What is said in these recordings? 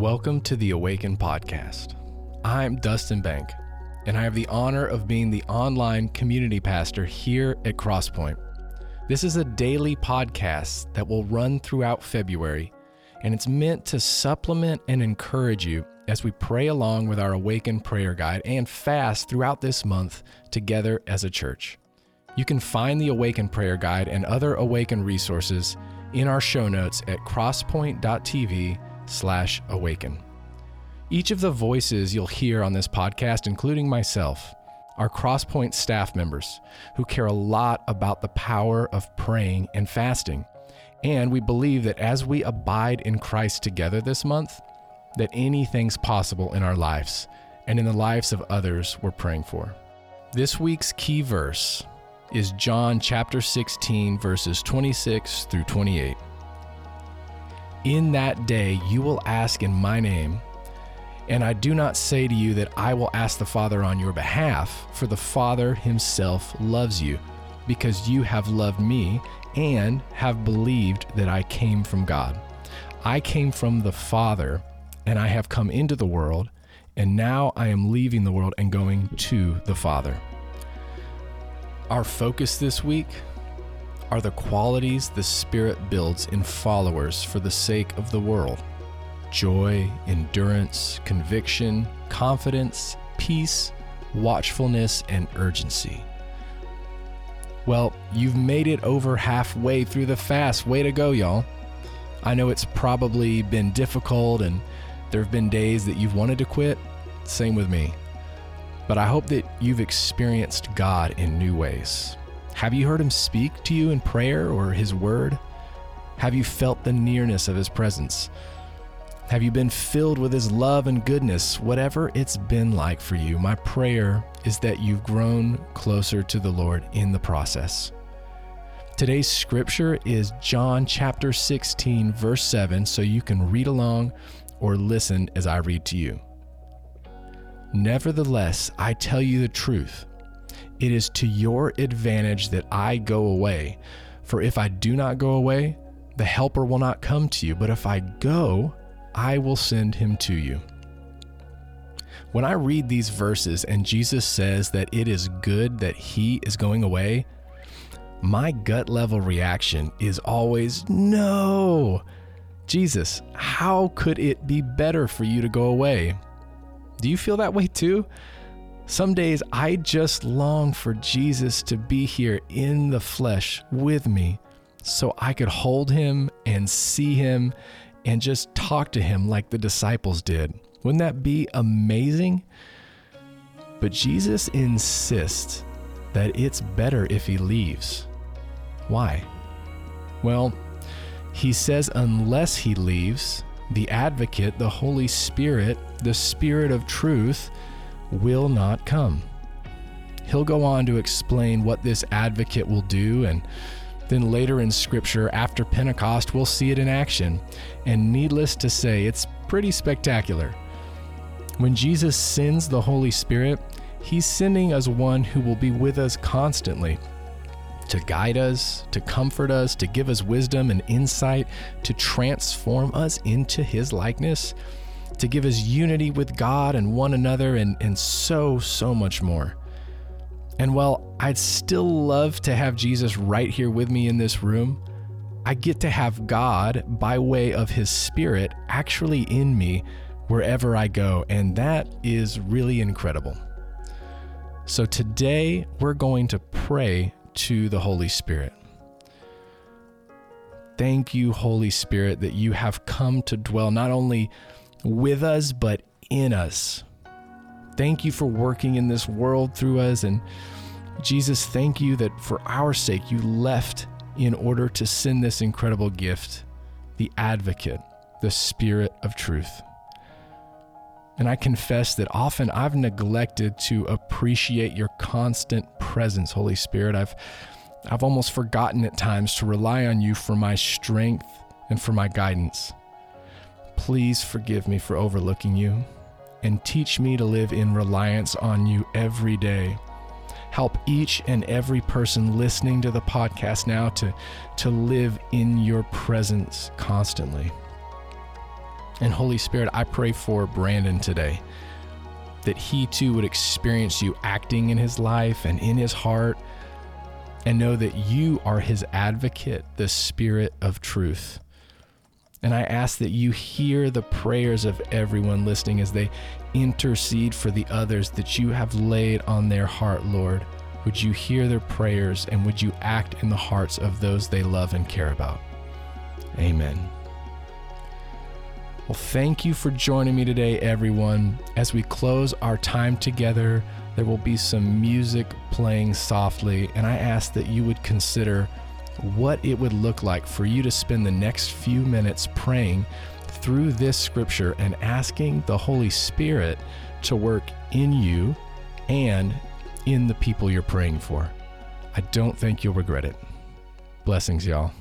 Welcome to the Awaken Podcast. I'm Dustin Bank, and I have the honor of being the online community pastor here at Crosspoint. This is a daily podcast that will run throughout February, and it's meant to supplement and encourage you as we pray along with our Awaken prayer guide and fast throughout this month together as a church. You can find the Awaken prayer guide and other Awaken resources in our show notes at crosspoint.tv slash awaken. Each of the voices you'll hear on this podcast, including myself, are Crosspoint staff members who care a lot about the power of praying and fasting. And we believe that as we abide in Christ together this month, that anything's possible in our lives and in the lives of others we're praying for. This week's key verse is John chapter 16, verses 26 through 28. In that day you will ask in my name, and I do not say to you that I will ask the Father on your behalf, for the Father himself loves you, because you have loved me and have believed that I came from God. I came from the Father, and I have come into the world, and now I am leaving the world and going to the Father. Our focus this week are the qualities the Spirit builds in followers for the sake of the world joy, endurance, conviction, confidence, peace, watchfulness, and urgency. Well, you've made it over halfway through the fast. Way to go, y'all. I know it's probably been difficult and there have been days that you've wanted to quit. Same with me. But I hope that you've experienced God in new ways. Have you heard him speak to you in prayer or his word? Have you felt the nearness of his presence? Have you been filled with his love and goodness? Whatever it's been like for you, my prayer is that you've grown closer to the Lord in the process. Today's scripture is John chapter 16, verse 7, so you can read along or listen as I read to you. Nevertheless, I tell you the truth. It is to your advantage that I go away. For if I do not go away, the Helper will not come to you. But if I go, I will send him to you. When I read these verses and Jesus says that it is good that he is going away, my gut level reaction is always no. Jesus, how could it be better for you to go away? Do you feel that way too? Some days I just long for Jesus to be here in the flesh with me so I could hold him and see him and just talk to him like the disciples did. Wouldn't that be amazing? But Jesus insists that it's better if he leaves. Why? Well, he says, unless he leaves, the advocate, the Holy Spirit, the Spirit of truth, will not come. He'll go on to explain what this advocate will do, and then later in Scripture, after Pentecost, we'll see it in action. And needless to say, it's pretty spectacular. When Jesus sends the Holy Spirit, He's sending us one who will be with us constantly to guide us, to comfort us, to give us wisdom and insight, to transform us into His likeness to give us unity with God and one another, and, and so, so much more. And while I'd still love to have Jesus right here with me in this room, I get to have God, by way of His Spirit, actually in me wherever I go. And that is really incredible. So today, we're going to pray to the Holy Spirit. Thank you, Holy Spirit, that you have come to dwell not only with us, but in us. Thank you for working in this world through us. And Jesus, thank you that for our sake you left in order to send this incredible gift, the advocate, the Spirit of truth. And I confess that often I've neglected to appreciate your constant presence, Holy Spirit. I've I've almost forgotten at times to rely on you for my strength and for my guidance. Please forgive me for overlooking you and teach me to live in reliance on you every day. Help each and every person listening to the podcast now to, to live in your presence constantly. And Holy Spirit, I pray for Brandon today that he too would experience you acting in his life and in his heart and know that you are his advocate, the Spirit of truth. And I ask that you hear the prayers of everyone listening as they intercede for the others that you have laid on their heart, Lord. Would you hear their prayers and would you act in the hearts of those they love and care about? Amen. Well, thank you for joining me today, everyone. As we close our time together, there will be some music playing softly, and I ask that you would consider what it would look like for you to spend the next few minutes praying through this scripture and asking the Holy Spirit to work in you and in the people you're praying for. I don't think you'll regret it. Blessings, y'all.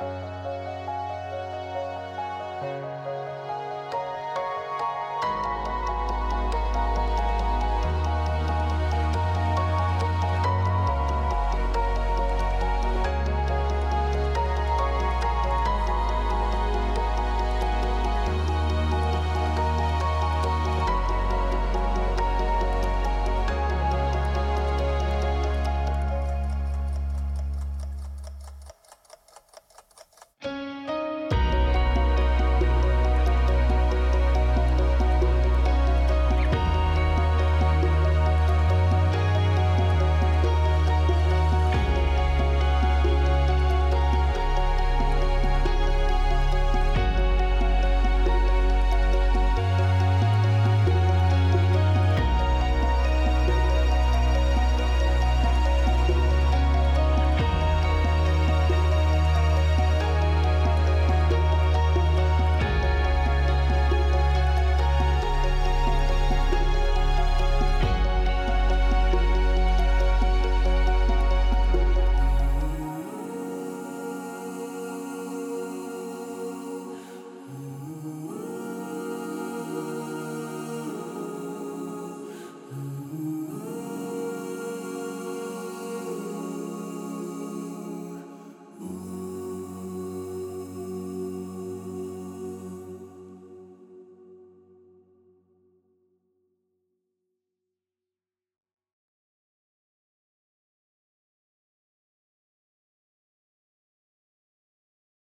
Thank you.